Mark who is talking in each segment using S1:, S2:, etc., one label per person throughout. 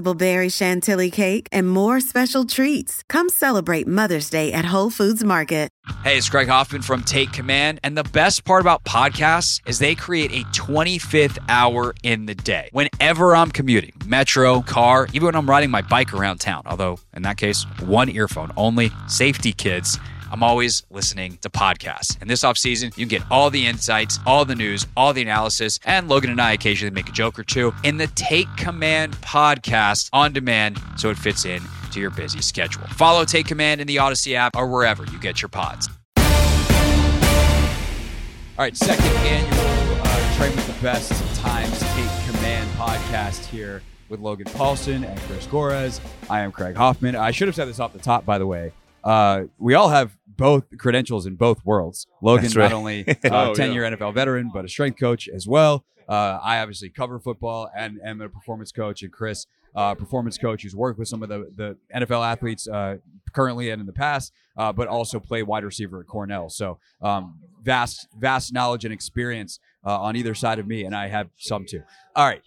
S1: berry chantilly cake, and more special treats. Come celebrate Mother's Day at Whole Foods Market.
S2: Hey, it's Craig Hoffman from Take Command. And the best part about podcasts is they create a 25th hour in the day. Whenever I'm commuting, metro, car, even when I'm riding my bike around town, although in that case, one earphone only, safety kids. I'm always listening to podcasts. And this offseason, you can get all the insights, all the news, all the analysis, and Logan and I occasionally make a joke or two in the Take Command podcast on demand so it fits in to your busy schedule. Follow Take Command in the Audacy app or wherever you get your pods. All right, second annual uh, Train with the Best Times Take Command podcast here with Logan Paulsen and Chris Gorres. I am Craig Hoffman. I should have said this off the top, by the way. Uh, we all have both credentials in both worlds. Logan,
S3: right.
S2: not only uh,
S4: Oh,
S2: 10 year NFL veteran, but a strength coach as well. Uh, I obviously cover football and am a performance coach, and Chris, uh, performance coach who's worked with some of the, the NFL athletes uh, currently and in the past, uh, but also play wide receiver at Cornell. So um, vast, vast knowledge and experience uh, on either side of me, and I have some too. All right.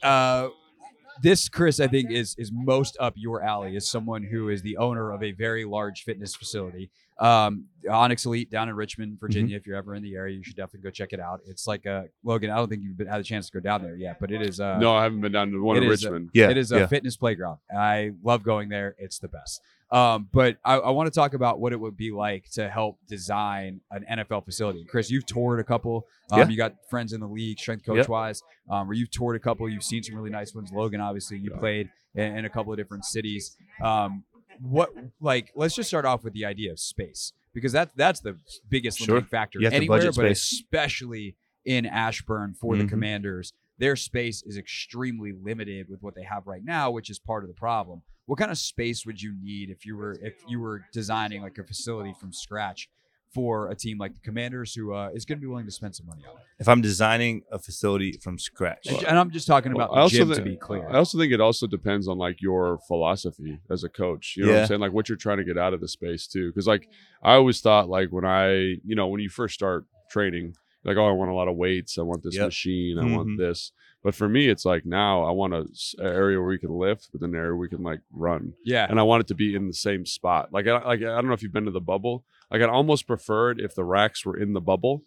S2: Uh, this Chris, I think, is is most up your alley. As someone who is the owner of a very large fitness facility, um, Onyx Elite down in Richmond, Virginia. If you're ever in the area, you should definitely go check it out. It's like a Logan. I don't think you've been, had a chance to go down there yet, but it is. Uh,
S4: no, I haven't been down to the one in
S2: is a-
S4: Richmond.
S3: Yeah,
S2: it is a
S3: yeah.
S2: fitness playground. I love going there. It's the best. Um, but I, I want to talk about what it would be like to help design an NFL facility. Chris, you've toured a couple. Um,
S3: Yeah.
S2: You got friends in the league, strength coach
S3: Yep.
S2: wise, um, where you've toured a couple. You've seen some really nice ones. Logan, obviously, you played in, in a couple of different cities. Um, what like? Let's just start off with the idea of space because that's that's the biggest
S3: Sure.
S2: factor
S3: You have to
S2: anywhere, but
S3: space.
S2: especially in Ashburn for the
S3: Mhm.
S2: Commanders their space is extremely limited with what they have right now, which is part of the problem. What kind of space would you need if you were if you were designing like a facility from scratch for a team like the Commanders, who uh, is going to be willing to spend some money on it?
S3: If I'm designing a facility from scratch,
S2: And, and I'm just talking about
S4: I
S2: the
S4: also
S2: gym
S4: thi-
S2: to be clear.
S4: I also think it also depends on like your philosophy as a coach. You know what I'm saying? Like what you're trying to get out of the space too. Because like I always thought like when I you know when you first start training, like oh I want a lot of weights, I want this
S3: Yep.
S4: machine, I want
S3: Mhm.
S4: this. But for me, it's like now I want a a area where we can lift, but an area we can like run,
S2: yeah,
S4: and I want it to be in the same spot. Like I like I don't know if you've been to the bubble. Like I'd almost prefer it if the racks were in the bubble,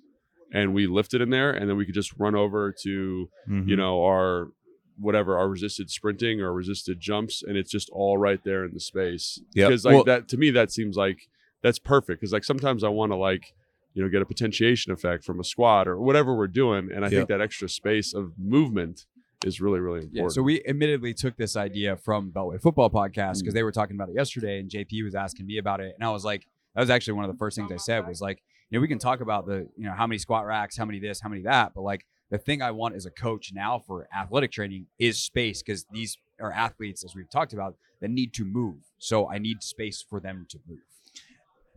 S4: and we lifted in there, and then we could just run over to
S3: Mhm.
S4: you know, our whatever, our resisted sprinting or resisted jumps, and it's just all right there in the space.
S3: Yep.
S4: Because like
S3: Well-
S4: that to me, that seems like that's perfect. Because like sometimes I want to like, you know, get a potentiation effect from a squat or whatever we're doing, and I
S3: Yep.
S4: think that extra space of movement is really really important.
S2: Yeah, so we admittedly took this idea from Beltway Football Podcast
S4: Mm.
S2: because they were talking about it yesterday, and JP was asking me about it, and I was like, that was actually one of the first things I said was like, you know, we can talk about the, you know, how many squat racks, how many this, how many that, but like the thing I want as a coach now for athletic training is space because these are athletes, as we've talked about, that need to move. So I need space for them to move.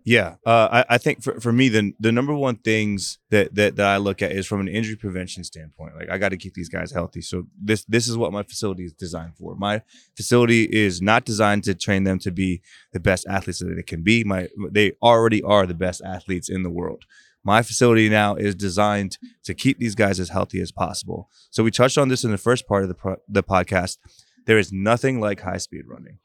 S3: Yeah, uh, I, I think for, for me, the the number one things that, that that I look at is from an injury prevention standpoint. Like I got to keep these guys healthy. So this this is what my facility is designed for. My facility is not designed to train them to be the best athletes that they can be. My they already are the best athletes in the world. My facility now is designed to keep these guys as healthy as possible. So we touched on this in the first part of the pro- the podcast. There is nothing like high speed running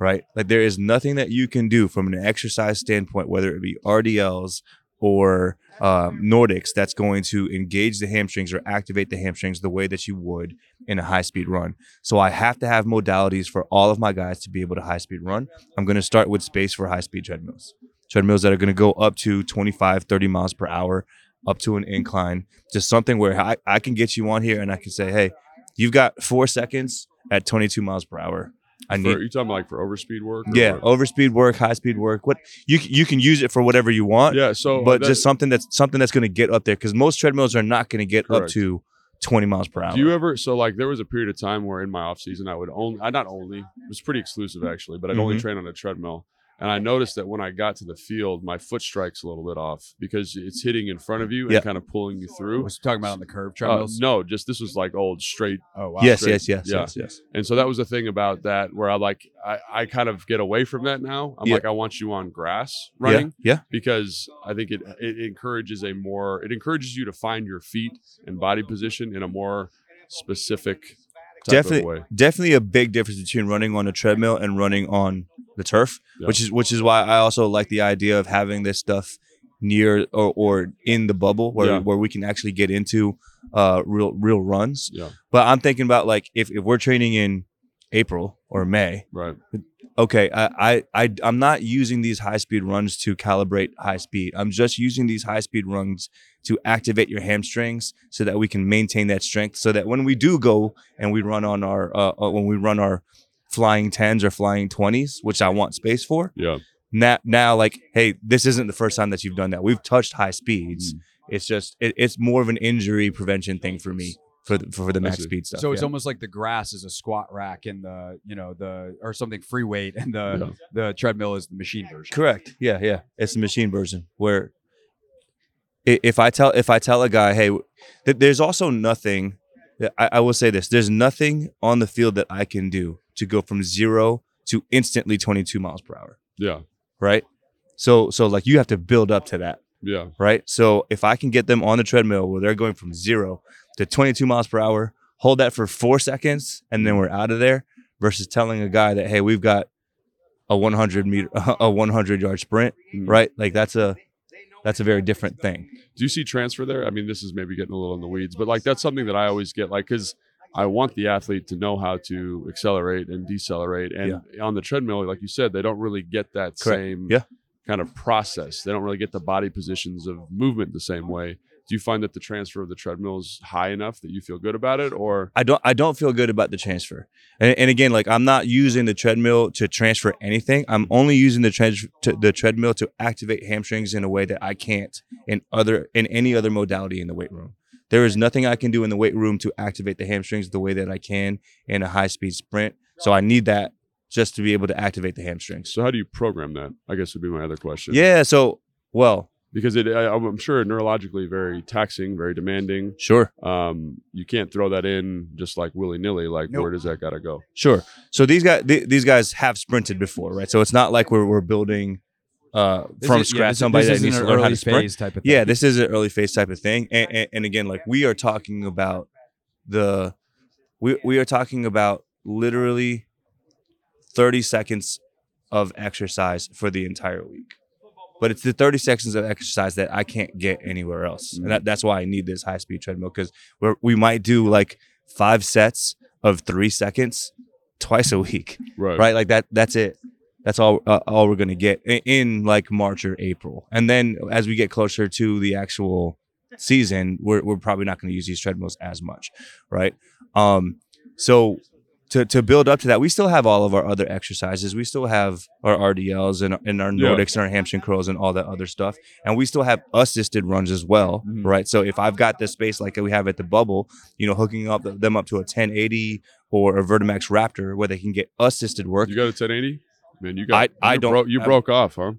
S3: right? Like there is nothing that you can do from an exercise standpoint, whether it be RDLs or um, Nordics, that's going to engage the hamstrings or activate the hamstrings the way that you would in a high speed run. So I have to have modalities for all of my guys to be able to high speed run. I'm going to start with space for high speed treadmills. treadmills that are going to go up to 25, 30 miles per hour, up to an incline, just something where I, I can get you on here and I can say, hey, you've got four seconds at 22 miles per hour. I
S4: For,
S3: need
S4: you talking like for overspeed work?
S3: yeah, overspeed work, high speed work. What you you can use it for whatever you want,
S4: yeah. So,
S3: but
S4: that-
S3: just something that's something that's going to get up there because most treadmills are not going to get up to 20 miles per hour.
S4: Do you ever so like there was a period of time where in my off season I would only I not only it was pretty exclusive actually, but I'd only
S3: Mhm.
S4: train on a treadmill. And I noticed that when I got to the field, my foot strike's a little bit off because it's hitting in front of you and
S3: Yeah.
S4: kind of pulling you through.
S2: Was talking about on the curve
S4: Uh, no, just this was like old straight.
S2: Oh wow.
S3: yes,
S4: straight.
S3: yes, yes,
S4: Yeah.
S3: yes, yes.
S4: And so that was the thing about that where I like I, I kind of get away from that now. I'm
S3: Yeah.
S4: like I want you on grass running
S3: Yeah, yeah.
S4: because I think it it encourages a more it encourages you to find your feet and body position in a more specific
S3: definitely definitely a big difference between running on a treadmill and running on the turf
S4: Yeah.
S3: which is which is why i also like the idea of having this stuff near or, or in the bubble where,
S4: Yeah.
S3: where we can actually get into uh real real runs
S4: Yeah.
S3: but i'm thinking about like if, if we're training in april or may
S4: Right.
S3: okay I, I i i'm not using these high speed runs to calibrate high speed i'm just using these high speed runs to activate your hamstrings so that we can maintain that strength so that when we do go and we run on our uh, uh, when we run our flying 10s or flying 20s which i want space for
S4: Yeah.
S3: now now like hey this isn't the first time that you've done that we've touched high speeds mm-hmm. it's just it, it's more of an injury prevention thing for me for the, for the max
S4: see.
S3: speed stuff
S2: So it's
S3: yeah.
S2: almost like the grass is a squat rack and the you know the or something free weight and the
S4: Yeah.
S2: the treadmill is the machine version.
S3: Correct. Yeah, yeah. It's the machine version where if I tell if I tell a guy, hey, th- there's also nothing. I, I will say this: there's nothing on the field that I can do to go from zero to instantly 22 miles per hour.
S4: Yeah.
S3: Right. So so like you have to build up to that.
S4: Yeah.
S3: Right. So if I can get them on the treadmill where they're going from zero to 22 miles per hour, hold that for four seconds, and then we're out of there. Versus telling a guy that hey, we've got a 100 meter, a 100 yard sprint
S4: Mm.
S3: right? Like that's a that's a very different thing.
S4: Do you see transfer there? I mean, this is maybe getting a little in the weeds, but like that's something that I always get like because I want the athlete to know how to accelerate and decelerate. And on the treadmill, like you said, they don't really get that
S3: Correct.
S4: same
S3: Yeah.
S4: kind of process. They don't really get the body positions of movement the same way. Do you find that the transfer of the treadmill is high enough that you feel good about it, or
S3: I don't I don't feel good about the transfer. And, and again, like I'm not using the treadmill to transfer anything. I'm only using the trans to, the treadmill to activate hamstrings in a way that I can't in other in any other modality in the weight room. There is nothing I can do in the weight room to activate the hamstrings the way that I can in a high speed sprint. So I need that just to be able to activate the hamstrings.
S4: so? How do you program that? I guess would be my other question.
S3: Yeah. So well,
S4: because it I, I'm sure neurologically very taxing, very demanding.
S3: sure.
S4: Um, you can't throw that in just like willy nilly. Like
S2: Nope.
S4: where does that gotta go?
S3: Sure. So these guys, th- these guys have sprinted before, right? So it's not like we're we're building uh, from
S2: is-
S3: scratch
S2: this-
S3: somebody that needs to learn how to sprint.
S2: phase type of thing.
S3: Yeah, this is an early phase type of thing, and, and, and again, like we are talking about the, we we are talking about literally thirty seconds of exercise for the entire week. But it's the 30 seconds of exercise that I can't get anywhere else. And that, that's why I need this high speed treadmill because we we might do like five sets of three seconds twice a week
S4: Right.
S3: right? Like that. That's it. That's all. Uh, all we're gonna get in, in like March or April, and then as we get closer to the actual season, we're we're probably not gonna use these treadmills as much, right? Um, so to to build up to that, we still have all of our other exercises. We still have our RDLs and, and our
S4: Yeah.
S3: Nordics and our hamstring curls and all that other stuff, and we still have assisted runs as well,
S2: Mhm.
S3: right? So if I've got the space like we have at the bubble, you know, hooking up them up to a 1080 or a Vertimax Raptor where they can get assisted work.
S4: You got a 1080? Man, you got.
S3: I- I don't-
S4: Bro- you broke off, huh?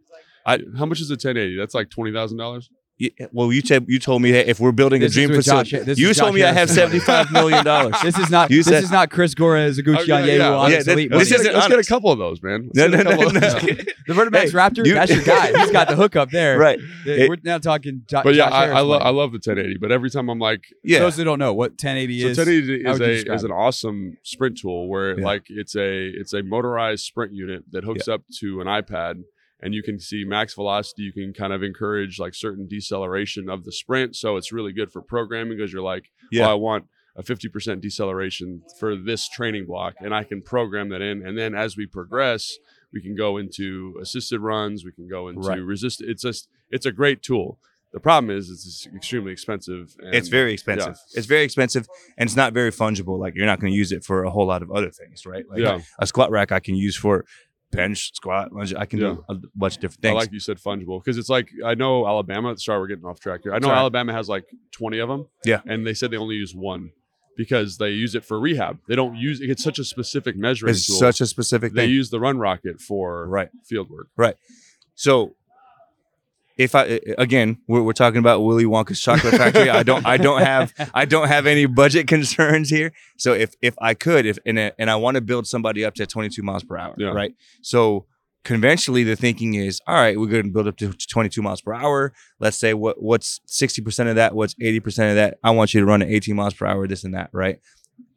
S3: I-
S4: How much is a 1080? That's like twenty thousand dollars.
S3: Yeah, well, you said you told me that if we're building
S2: This
S3: a dream
S2: is with
S3: facility,
S2: Josh-
S3: you told
S2: Josh
S3: me I have seventy five million dollars.
S2: This is not.
S3: You
S2: this
S3: said-
S2: is not Chris Gora Zaguchi
S4: Oh, yeah,
S2: on
S4: yeah.
S2: Yale
S4: Yeah,
S3: that- this
S4: Let's, get,
S3: isn't
S4: a, let's get a couple of those, man.
S3: No, no, no,
S4: of-
S3: no.
S2: The Vertimax
S3: Hey,
S2: Raptor.
S3: you-
S2: that's your guy. He's got the hook up there.
S3: right? It-
S2: We're now talking. Jo-
S4: But yeah,
S2: Josh
S4: I, I,
S2: Harris
S4: lo- I love the 1080. But every time I'm like,
S3: Yeah,
S2: those that don't know what 1080
S4: so
S2: is.
S4: 1080
S2: how
S4: is
S2: would
S4: a is an awesome sprint tool where like it's a it's a motorized sprint unit that hooks up to an iPad and you can see max velocity. You can kind of encourage like certain deceleration of the sprint. So it's really good for programming because you're like,
S3: Yeah.
S4: well, I want a 50% deceleration for this training block and I can program that in. And then as we progress, We can go into assisted runs. We can go into
S3: Right.
S4: resist. It's just it's a great tool. The problem is it's extremely expensive. And,
S3: it's very expensive. It's very expensive, and it's not very fungible. Like you're not going to use it for a whole lot of other things, right? Like
S4: Yeah.
S3: a squat rack I can use for bench, squat, lunge. I can do a bunch of different
S4: I
S3: things.
S4: like you said fungible because it's like I know Alabama. Sorry, we're getting off track here. I know
S3: Sorry.
S4: Alabama has like twenty of them.
S3: Yeah.
S4: and they said they only use one because they use it for rehab. They don't use it. it's such a specific measuring
S3: it's
S4: tool.
S3: such a specific
S4: they
S3: thing,
S4: use the run rocket for
S3: right?
S4: field work. Right.
S3: So if I again, we're, we're talking about Willy Wonka's chocolate factory. I don't, I don't have, I don't have any budget concerns here. So if if I could, if and and I want to build somebody up to 22 miles per hour,
S4: Yeah.
S3: right? So conventionally, the thinking is, all right, we're going to build up to 22 miles per hour. Let's say what what's 60 percent of that, what's 80 percent of that. I want you to run at 18 miles per hour, this and that, right?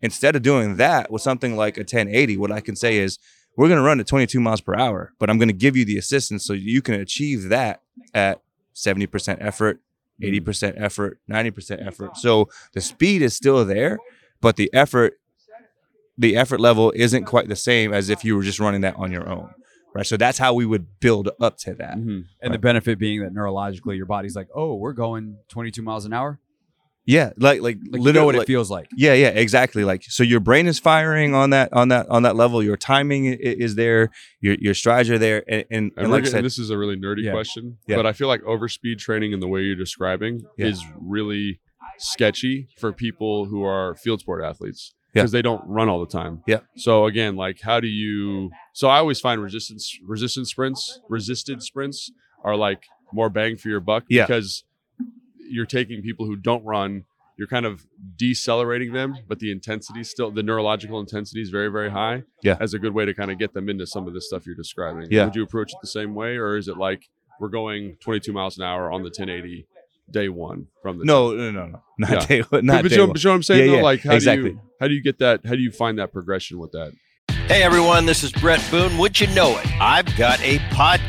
S3: Instead of doing that with something like a 1080, what I can say is we're going to run at 22 miles per hour, but I'm going to give you the assistance so you can achieve that at 70% effort, 80% effort, 90% effort. So the speed is still there, but the effort the effort level isn't quite the same as if you were just running that on your own. Right? So that's how we would build up to that.
S4: Mhm.
S2: And the benefit being that neurologically, your body's like, oh, we're going 22 miles an hour.
S3: Yeah, like like,
S2: Like you know
S3: literally
S2: what
S3: like-
S2: it feels like.
S3: Yeah, yeah, exactly. Like so, your brain is firing on that on that on that level. Your timing i- is there. Your your strides are there, and and,
S4: And,
S3: and like I
S4: getting-
S3: said,
S4: this is a really nerdy
S2: Yeah.
S4: question,
S3: Yeah.
S4: but I feel like overspeed training in the way you're describing
S3: Yeah.
S4: is really sketchy for people who are field sport athletes
S3: Yeah.
S4: because they don't run all the time.
S3: Yeah.
S4: So again, like how do you? So I always find resistance resistance sprints, resisted sprints are like more bang for your buck
S3: Yeah.
S4: because you're taking people who don't run. You're kind of decelerating them, but the intensity still, the neurological intensity is very, very high.
S3: Yeah.
S4: As a good way to kind of get them into some of this stuff you're describing.
S3: Yeah.
S4: Would you approach it the same way, or is it like we're going 22 miles an hour on the 1080 day one from the
S3: no, no, no, no, not
S4: Yeah.
S3: day,
S4: But,
S3: not
S4: but
S3: day
S4: you, know,
S3: one.
S4: but you know what I'm saying?
S3: Yeah,
S4: though?
S3: yeah,
S4: like how do
S3: exactly.
S4: you how do you get that? How do you find that progression with that?
S5: Hey everyone, this is Bret Boone. Would you know it? I've got a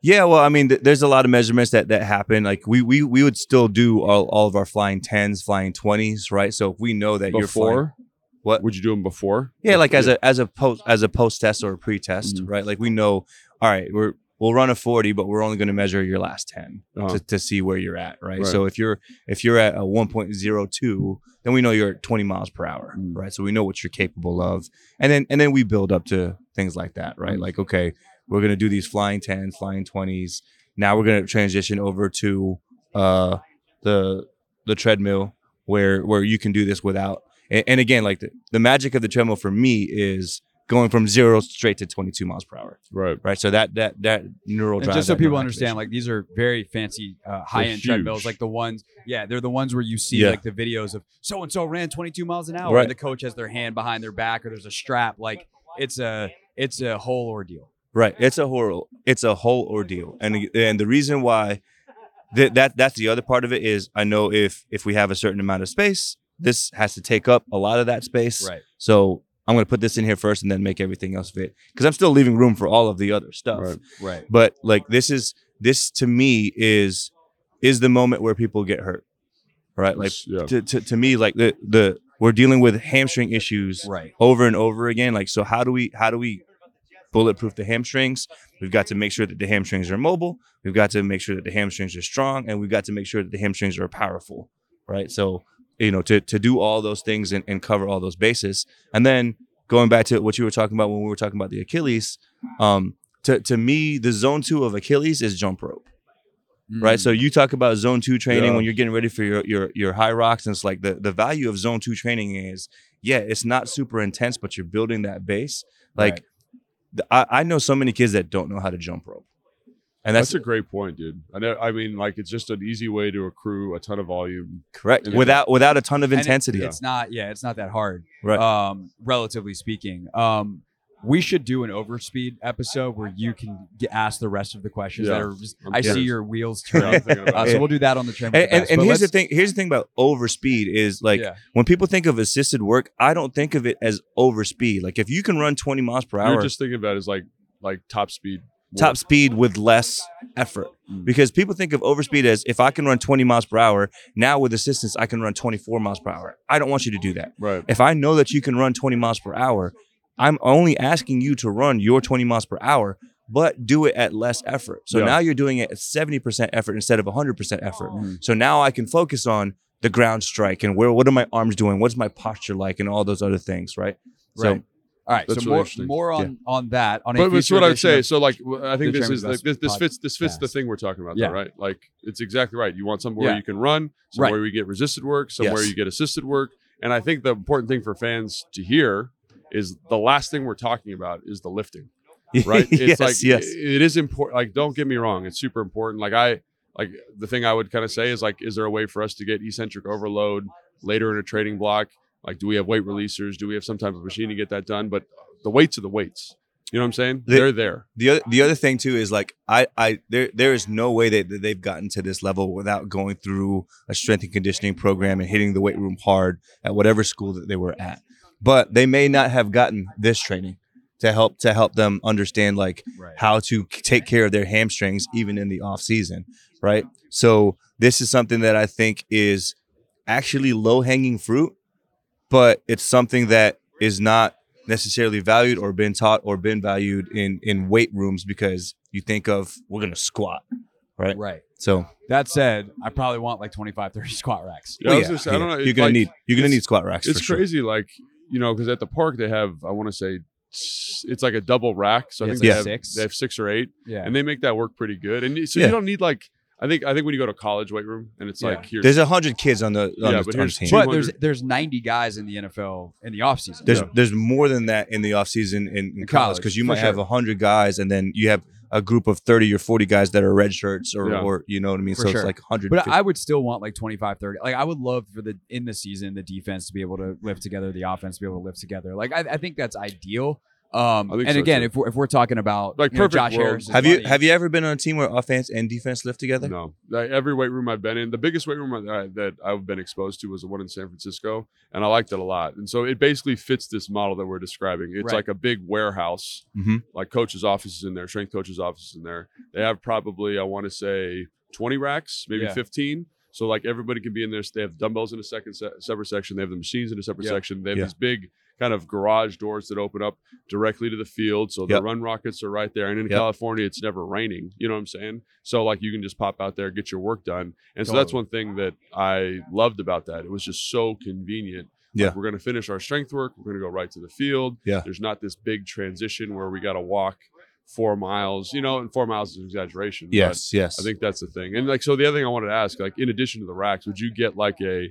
S3: Yeah, well, I mean, th- there's a lot of measurements that that happen. Like we we we would still do all, all of our flying tens, flying twenties, right? So if we know that you're flying,
S4: Before,
S3: what?
S4: would you do them before?
S3: yeah, like as a as a post as a post test or a pre test,
S4: Mhm.
S3: right? Like we know, all right, we're we'll run a forty, but we're only going to measure your last 10
S4: Uh-huh.
S3: to, to see where you're at, right?
S4: Right.
S3: So if you're if you're at a one point zero two, then we know you're at twenty miles per hour,
S4: Mm.
S3: right? So we know what you're capable of, and then and then we build up to things like that, right?
S4: Mm.
S3: Like okay, we're gonna do these flying tens, flying twenties. Now we're gonna transition over to uh the the treadmill where where you can do this without and, and again like the, the magic of the treadmill for me is going from zero straight to 22 miles per hour
S4: right.
S3: right so that that that neural
S2: And
S3: drive,
S2: just so people understand, like these are very fancy, uh, high end treadmills, like the ones, yeah, they're the ones where you see
S3: Yeah.
S2: like the videos of so and so ran 22 miles an hour,
S3: Right.
S2: and the coach has their hand behind their back, or there's a strap. Like it's a it's a whole ordeal.
S3: Right. It's a whole it's a whole ordeal. And and the reason why that that that's the other part of it is I know if if we have a certain amount of space, this has to take up a lot of that space.
S2: Right.
S3: So I'm going to put this in here first and then make everything else fit cuz I'm still leaving room for all of the other stuff.
S4: Right.
S2: Right.
S3: But like this is this to me is is the moment where people get hurt. Right? Like
S4: yeah.
S3: to, to to me like the the we're dealing with hamstring issues
S2: Right.
S3: over and over again. Like, so how do we how do we bulletproof the hamstrings? We've got to make sure that the hamstrings are mobile. We've got to make sure that the hamstrings are strong, and we've got to make sure that the hamstrings are powerful. Right. So, you know, to to do all those things and, and cover all those bases, and then going back to what you were talking about when we were talking about the Achilles, um, to to me, the zone two of Achilles is jump rope right?
S2: Mm.
S3: So you talk about zone two training
S4: Yeah.
S3: when you're getting ready for your your your Hyrox, and it's like the the value of zone two training is yeah, it's not super intense, but you're building that base. Like
S2: Right.
S3: The, I, I know so many kids that don't know how to jump rope, and
S4: That's,
S3: that's,
S4: a great point, dude. I know. I mean, like it's just an easy way to accrue a ton of volume.
S3: correct
S4: and it-
S3: without without a ton of
S2: And it-
S3: intensity.
S2: it's not, yeah, it's not that hard,
S3: Right.
S2: Um, relatively speaking. Um, we should do an overspeed episode where you can get ask the rest of the questions
S4: Yeah.
S2: that are just.
S4: I'm
S2: see your wheels
S4: Yeah, I'm
S2: turning. Uh, so we'll do that on the train.
S3: And,
S2: the
S3: and, and here's the thing. Here's the thing about overspeed is like
S2: Yeah.
S3: when people think of assisted work, I don't think of it as overspeed. Like if you can run 20 miles per hour,
S4: You're just thinking about it as like like top speed.
S3: top speed with less effort.
S4: Mm.
S3: Because people think of overspeed as if I can run 20 miles per hour, now with assistance, I can run 24 miles per hour. I don't want you to do that.
S4: Right.
S3: If I know that you can run 20 miles per hour, I'm only asking you to run your 20 miles per hour, but do it at less effort. So
S4: Yeah.
S3: now you're doing it at 70% effort instead of 100% effort.
S4: Mm.
S3: So now I can focus on the ground strike and where what are my arms doing? What's my posture like and all those other things, right? So
S2: Right. All right,
S4: That's
S2: so
S4: really
S2: more,
S4: interesting.
S2: more on on that. On a
S4: But that's what I would
S2: edition
S4: say. So like, I think this is
S2: with
S4: like this, this fits this fits the thing we're talking about,
S2: Yeah.
S4: though, right? Like it's exactly right. You want somewhere
S2: Yeah.
S4: you can run, somewhere
S2: Right.
S4: you get resisted work, somewhere
S3: Yes.
S4: you get assisted work, and I think the important thing for fans to hear is the last thing we're talking about is the lifting, right? It's
S3: yes,
S4: like
S3: yes.
S4: it is important. Like, don't get me wrong, it's super important. Like I like the thing I would kind of say is like, is there a way for us to get eccentric overload later in a trading block? Like, do we have weight releasers? Do we have some type of machine to get that done? But the weights are the weights. You know what I'm saying?
S3: The-
S4: They're there.
S3: the other the other thing too is like I I there there is no way that, that they've gotten to this level without going through a strength and conditioning program and hitting the weight room hard at whatever school that they were at. But they may not have gotten this training to help to help them understand like
S2: Right.
S3: how to take care of their hamstrings even in the off season, right? So this is something that I think is actually low hanging fruit, but it's something that is not necessarily valued or been taught or been valued in in weight rooms because you think of we're gonna squat, right?
S2: Right.
S3: So
S2: That said, I probably want like 25, 30 squat racks.
S4: Yeah, I was oh, gonna say, I don't know.
S3: You're gonna
S4: like-
S3: need you're gonna need squat racks.
S4: It's
S3: for sure.
S4: crazy, like you know, because at the park they have, I want to say, it's like a double rack. So I
S2: Yeah,
S4: think they
S2: like
S4: have
S2: six.
S4: they have six or eight,
S2: Yeah.
S4: and they make that work pretty good. And so
S3: Yeah.
S4: you don't need like, I think I think when you go to college weight room and it's
S2: Yeah.
S4: like here's
S3: There's a hundred kids on the on
S4: Yeah,
S3: the,
S4: but
S3: on team.
S2: but there's there's 90 guys in the NFL in the offseason.
S3: There's there's more than that in the offseason in, in
S2: In
S3: college because you might have
S2: sure.
S3: have hundred guys and then you have a group of thirty or forty guys that are red shirts or,
S4: Yeah.
S3: or you know what I mean.
S2: For
S3: so
S2: sure.
S3: it's like hundred.
S2: But I would still want like 25, 30. Like I would love for the in the season the defense to be able to live together, the offense to be able to live together. Like I, I think that's ideal. Um, and
S4: so,
S2: again,
S4: too.
S2: if we're if we're talking about
S4: Like
S2: you know, Josh
S4: world.
S2: Harris,
S3: have you have you ever been on a team where offense and defense live together?
S4: No, like, every weight room I've been in, the biggest weight room that, I, that I've been exposed to was the one in San Francisco, and I liked it a lot. And so it basically fits this model that we're describing. It's
S2: Right.
S4: like a big warehouse,
S3: Mhm.
S4: like coaches' offices in there, strength coaches' offices in there. They have probably, I want to say, twenty racks, maybe
S2: Yeah.
S4: fifteen. So like everybody can be in there. So they have dumbbells in a second se- separate section. They have the machines in a separate
S2: Yeah.
S4: section. They have
S3: Yeah.
S4: these big kind of garage doors that open up directly to the field. So the
S3: Yep.
S4: run rockets are right there. And in
S3: Yep.
S4: California, it's never raining. You know what I'm saying? So like you can just pop out there, get your work done. And so that's one thing that I loved about that. It was just so convenient. Like,
S3: Yeah.
S4: we're going to finish our strength work. We're going to go right to the field.
S3: Yeah.
S4: There's not this big transition where we got to walk four miles, you know, and four miles is an exaggeration. but
S3: Yes, yes.
S4: I think that's the thing. And like, so the other thing I wanted to ask, like, in addition to the racks, would you get like a,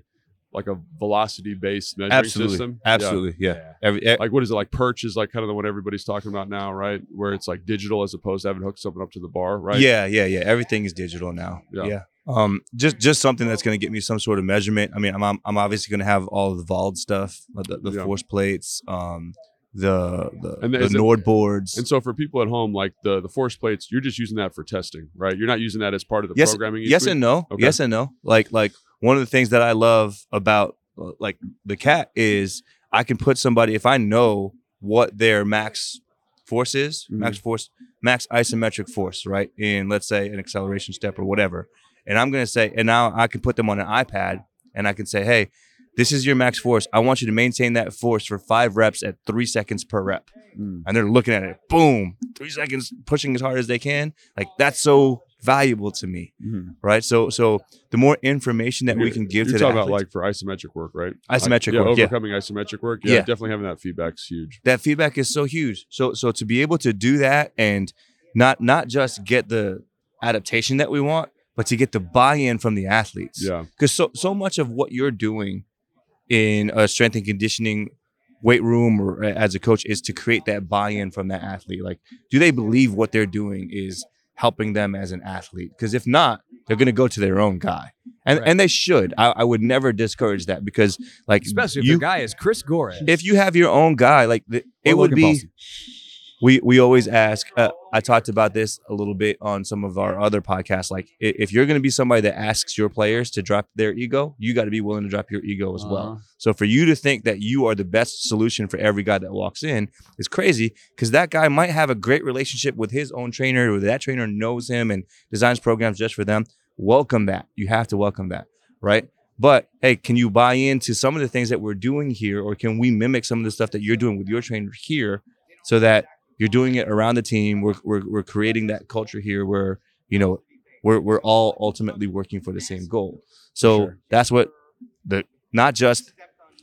S4: like a velocity based measuring
S3: absolutely,
S4: system? Yeah.
S3: absolutely, yeah. Every, e-
S4: Like, what is it like? Perch is like kind of the one everybody's talking about now, right? Where it's like digital as opposed to having hooked something up to the bar, right?
S3: Yeah, yeah, yeah. Everything is digital now.
S4: Yeah.
S3: Yeah. Um, just just something that's going to get me some sort of measurement. I mean, I'm I'm, I'm obviously going to have all the Vald stuff, uh, the, the
S4: Yeah.
S3: force plates, um, the the,
S4: And
S3: the
S4: it-
S3: Nord boards.
S4: And so for people at home, like the the force plates, you're just using that for testing, right? You're not using that as part of the
S3: yes,
S4: programming.
S3: yes
S4: week?
S3: and no.
S4: Okay.
S3: Yes and no. Like like one of the things that I love about uh, like the cat is I can put somebody if I know what their max force is,
S4: Mhm.
S3: max force, max isometric force, right? In let's say an acceleration step or whatever. And I'm gonna say, and now I can put them on an iPad and I can say, hey, this is your max force. I want you to maintain that force for five reps at three seconds per rep.
S4: Mm.
S3: And they're looking at it, boom, three seconds, pushing as hard as they can. Like that's so valuable to me
S4: Mhm.
S3: right? So so the more information that we can give
S4: You're
S3: to the
S4: talking about like for isometric work, right?
S3: Isometric
S4: yeah,
S3: work, yeah.
S4: overcoming isometric work. Yeah,
S3: Yeah.
S4: definitely having that feedback is huge.
S3: that feedback is so huge. So so to be able to do that and not not just get the adaptation that we want, but to get the buy-in from the athletes.
S4: Yeah,
S3: Because so so much of what you're doing in a strength and conditioning weight room or as a coach is to create that buy-in from that athlete. Like, do they believe what they're doing is helping them as an athlete? Because if not, they're going to go to their own guy, and
S2: Right.
S3: and they should. I, I would never discourage that because, like,
S2: especially if
S3: you,
S2: the guy is Chris Gorres.
S3: if you have your own guy, like the, it would be we we always ask. Uh, I talked about this a little bit on some of our other podcasts. Like, if you're going to be somebody that asks your players to drop their ego, you got to be willing to drop your ego as well.
S2: Uh-huh.
S3: So for you to think that you are the best solution for every guy that walks in is crazy because that guy might have a great relationship with his own trainer, or that trainer knows him and designs programs just for them. Welcome that. You have to welcome that, right? But hey, can you buy into some of the things that we're doing here, or can we mimic some of the stuff that you're doing with your trainer here, so that you're doing it around the team? We're we're, we're creating that culture here where you know we're we're all ultimately working for the same goal. So
S2: Sure.
S3: that's what the not just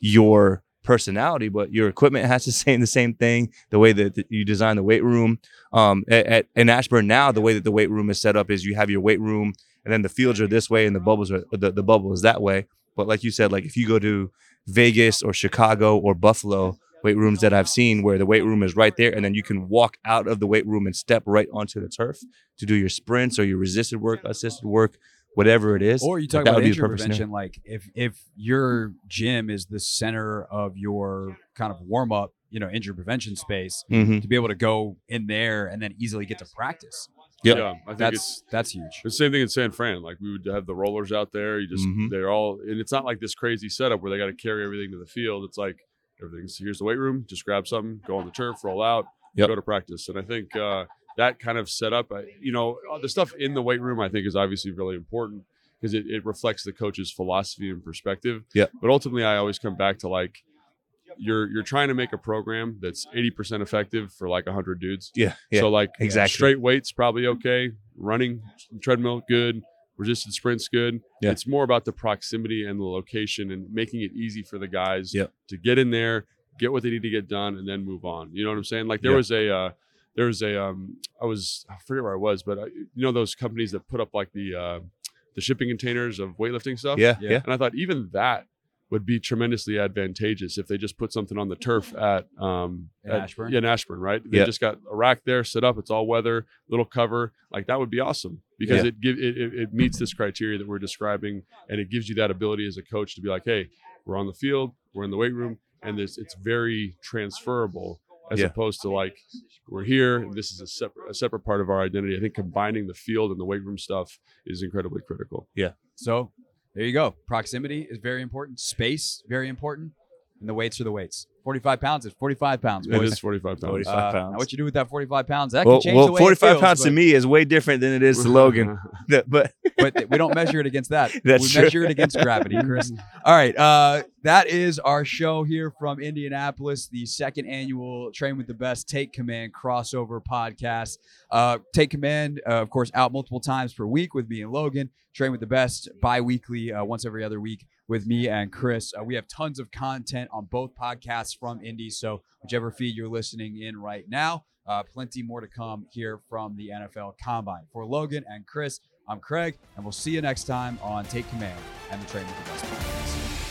S3: your personality, but your equipment has to say the same thing. The way that that you design the weight room, um, at, at in Ashburn now, the way that the weight room is set up is you have your weight room, and then the fields are this way, and the bubbles are the, the bubble is that way. But like you said, like if you go to Vegas or Chicago or Buffalo, weight rooms that I've seen where the weight room is right there, and then you can walk out of the weight room and step right onto the turf to do your sprints or your resisted work, assisted work, whatever it is.
S2: Or you talk about
S3: would be the
S2: injury prevention, like if if your gym is the center of your kind of warm up, you know, injury prevention space,
S3: Mhm.
S2: to be able to go in there and then easily get to practice.
S3: Yep.
S4: Yeah, I think
S2: That's that's huge.
S4: The same thing in San Fran. Like we would have the rollers out there. You just
S3: Mhm.
S4: they're all and it's not like this crazy setup where they got to carry everything to the field. It's like everything's here's the weight room. Just grab something, go on the turf, roll out,
S3: Yep.
S4: go to practice. And I think uh, that kind of setup, I, you know, uh, the stuff in the weight room, I think is obviously really important because it, it reflects the coach's philosophy and perspective.
S3: Yeah.
S4: But ultimately, I always come back to like you're you're trying to make a program that's 80% effective for like 100 dudes.
S3: Yeah, yeah.
S4: So like
S3: exactly.
S4: straight weights probably okay. Running treadmill good. Resisted sprints good.
S3: Yeah.
S4: It's more about the proximity and the location and making it easy for the guys
S3: Yep.
S4: to get in there, get what they need to get done, and then move on. You know what I'm saying? Like there
S3: Yeah.
S4: was a uh, there was a um I was I forget where I was, but I, you know those companies that put up like the uh, the shipping containers of weightlifting stuff.
S3: yeah,
S2: Yeah.
S3: yeah,
S4: And I thought even that would be tremendously advantageous if they just put something on the turf at um
S2: In
S4: at-
S2: Ashburn?
S4: Yeah, in Ashburn, right? They
S3: Yeah.
S4: just got a rack there set up. It's all weather, little cover. Like that would be awesome because
S3: Yeah.
S4: it give it, it, it meets this criteria that we're describing, and it gives you that ability as a coach to be like, hey, we're on the field, we're in the weight room, and this it's very transferable as
S3: Yeah.
S4: opposed to like we're here this is a separate a separate part of our identity. I think combining the field and the weight room stuff is incredibly critical. Yeah.
S2: So there you go. Proximity is very important. Space very important, and the weights are the weights. Forty-five pounds is forty-five pounds.
S4: It
S2: Boys.
S4: is 45 pounds.
S3: 45
S2: Uh,
S3: pounds.
S2: now what you do with that forty-five pounds? That
S3: Well,
S2: can change
S3: well
S2: the way it
S3: 45
S2: feels,
S3: pounds to me is way different than it is to Logan. but
S2: but we don't measure it against that.
S3: That's
S2: we
S3: true.
S2: measure it against gravity, Chris. All right. Uh, that is our show here from Indianapolis, the second annual Train with the Best Take Command crossover podcast. Uh, Take Command, uh, of course, out multiple times per week with me and Logan. Train with the Best bi weekly, uh, once every other week with me and Chris. Uh, we have tons of content on both podcasts from Indy. So, whichever feed you're listening in right now, uh, plenty more to come here from the NFL Combine. For Logan and Chris, I'm Craig, and we'll see you next time on Take Command and the Train with the Best podcast.